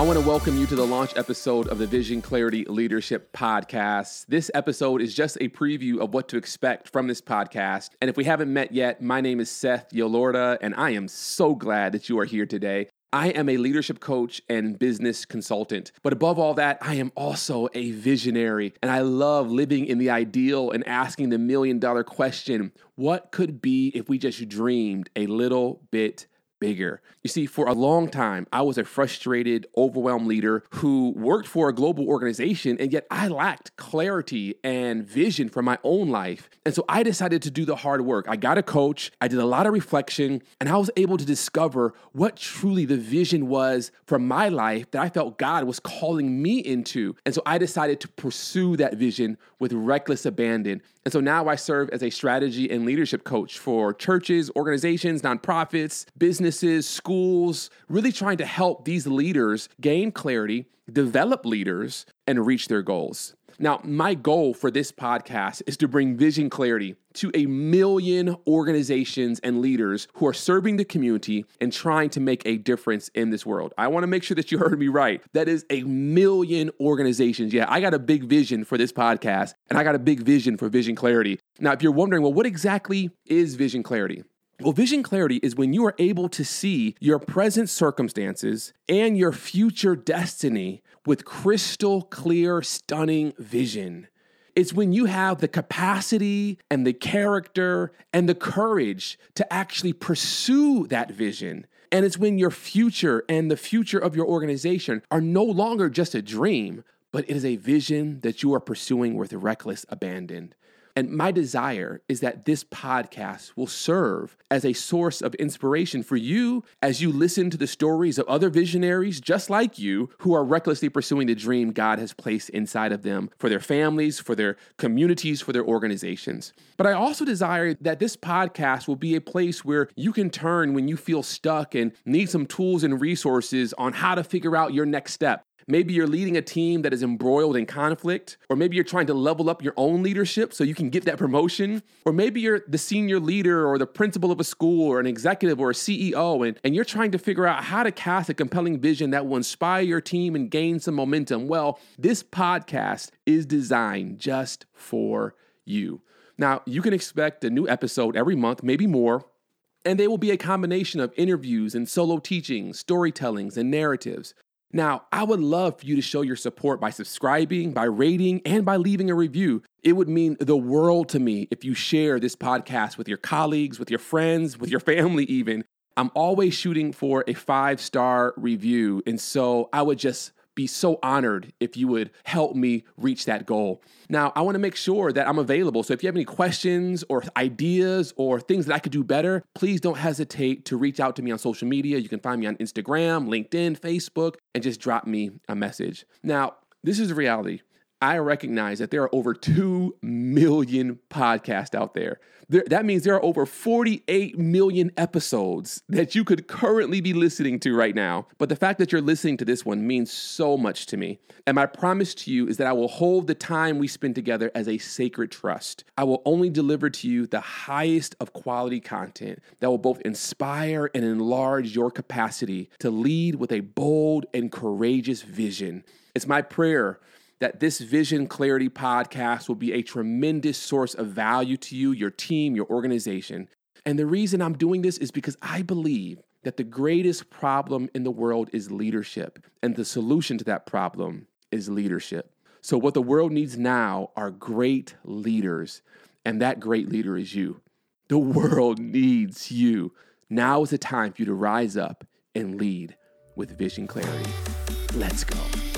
I want to welcome you to the launch episode of the Vision Clarity Leadership Podcast. This episode is just a preview of what to expect from this podcast. And if we haven't met yet, my name is Seth Yelorda, and I am so glad that you are here today. I am a leadership coach and business consultant. But above all that, I am also a visionary. And I love living in the ideal and asking the million dollar question what could be if we just dreamed a little bit bigger. You see, for a long time, I was a frustrated, overwhelmed leader who worked for a global organization, and yet I lacked clarity and vision for my own life. And so I decided to do the hard work. I got a coach, I did a lot of reflection, and I was able to discover what truly the vision was for my life that I felt God was calling me into. And so I decided to pursue that vision with reckless abandon. And so now I serve as a strategy and leadership coach for churches, organizations, nonprofits, businesses, schools, really trying to help these leaders gain clarity, develop leaders, and reach their goals. Now, my goal for this podcast is to bring vision clarity to a million organizations and leaders who are serving the community and trying to make a difference in this world. I want to make sure that you heard me right. That is a million organizations. Yeah, I got a big vision for this podcast and I got a big vision for vision clarity. Now, if you're wondering, well, what exactly is vision clarity? Well, vision clarity is when you are able to see your present circumstances and your future destiny with crystal clear, stunning vision. It's when you have the capacity and the character and the courage to actually pursue that vision. And it's when your future and the future of your organization are no longer just a dream, but it is a vision that you are pursuing with reckless abandon. And my desire is that this podcast will serve as a source of inspiration for you as you listen to the stories of other visionaries just like you who are recklessly pursuing the dream God has placed inside of them for their families, for their communities, for their organizations. But I also desire that this podcast will be a place where you can turn when you feel stuck and need some tools and resources on how to figure out your next step. Maybe you're leading a team that is embroiled in conflict, or maybe you're trying to level up your own leadership so you can get that promotion, or maybe you're the senior leader or the principal of a school or an executive or a CEO, and, and you're trying to figure out how to cast a compelling vision that will inspire your team and gain some momentum. Well, this podcast is designed just for you. Now, you can expect a new episode every month, maybe more. And they will be a combination of interviews and solo teachings, storytellings, and narratives. Now, I would love for you to show your support by subscribing, by rating, and by leaving a review. It would mean the world to me if you share this podcast with your colleagues, with your friends, with your family, even. I'm always shooting for a five star review. And so I would just be so honored if you would help me reach that goal. Now, I want to make sure that I'm available. So if you have any questions or ideas or things that I could do better, please don't hesitate to reach out to me on social media. You can find me on Instagram, LinkedIn, Facebook, and just drop me a message. Now, this is the reality. I recognize that there are over 2 million podcasts out there. there. That means there are over 48 million episodes that you could currently be listening to right now. But the fact that you're listening to this one means so much to me. And my promise to you is that I will hold the time we spend together as a sacred trust. I will only deliver to you the highest of quality content that will both inspire and enlarge your capacity to lead with a bold and courageous vision. It's my prayer that this Vision Clarity podcast will be a tremendous source of value to you, your team, your organization. And the reason I'm doing this is because I believe that the greatest problem in the world is leadership, and the solution to that problem is leadership. So, what the world needs now are great leaders, and that great leader is you. The world needs you. Now is the time for you to rise up and lead with vision clarity. Let's go.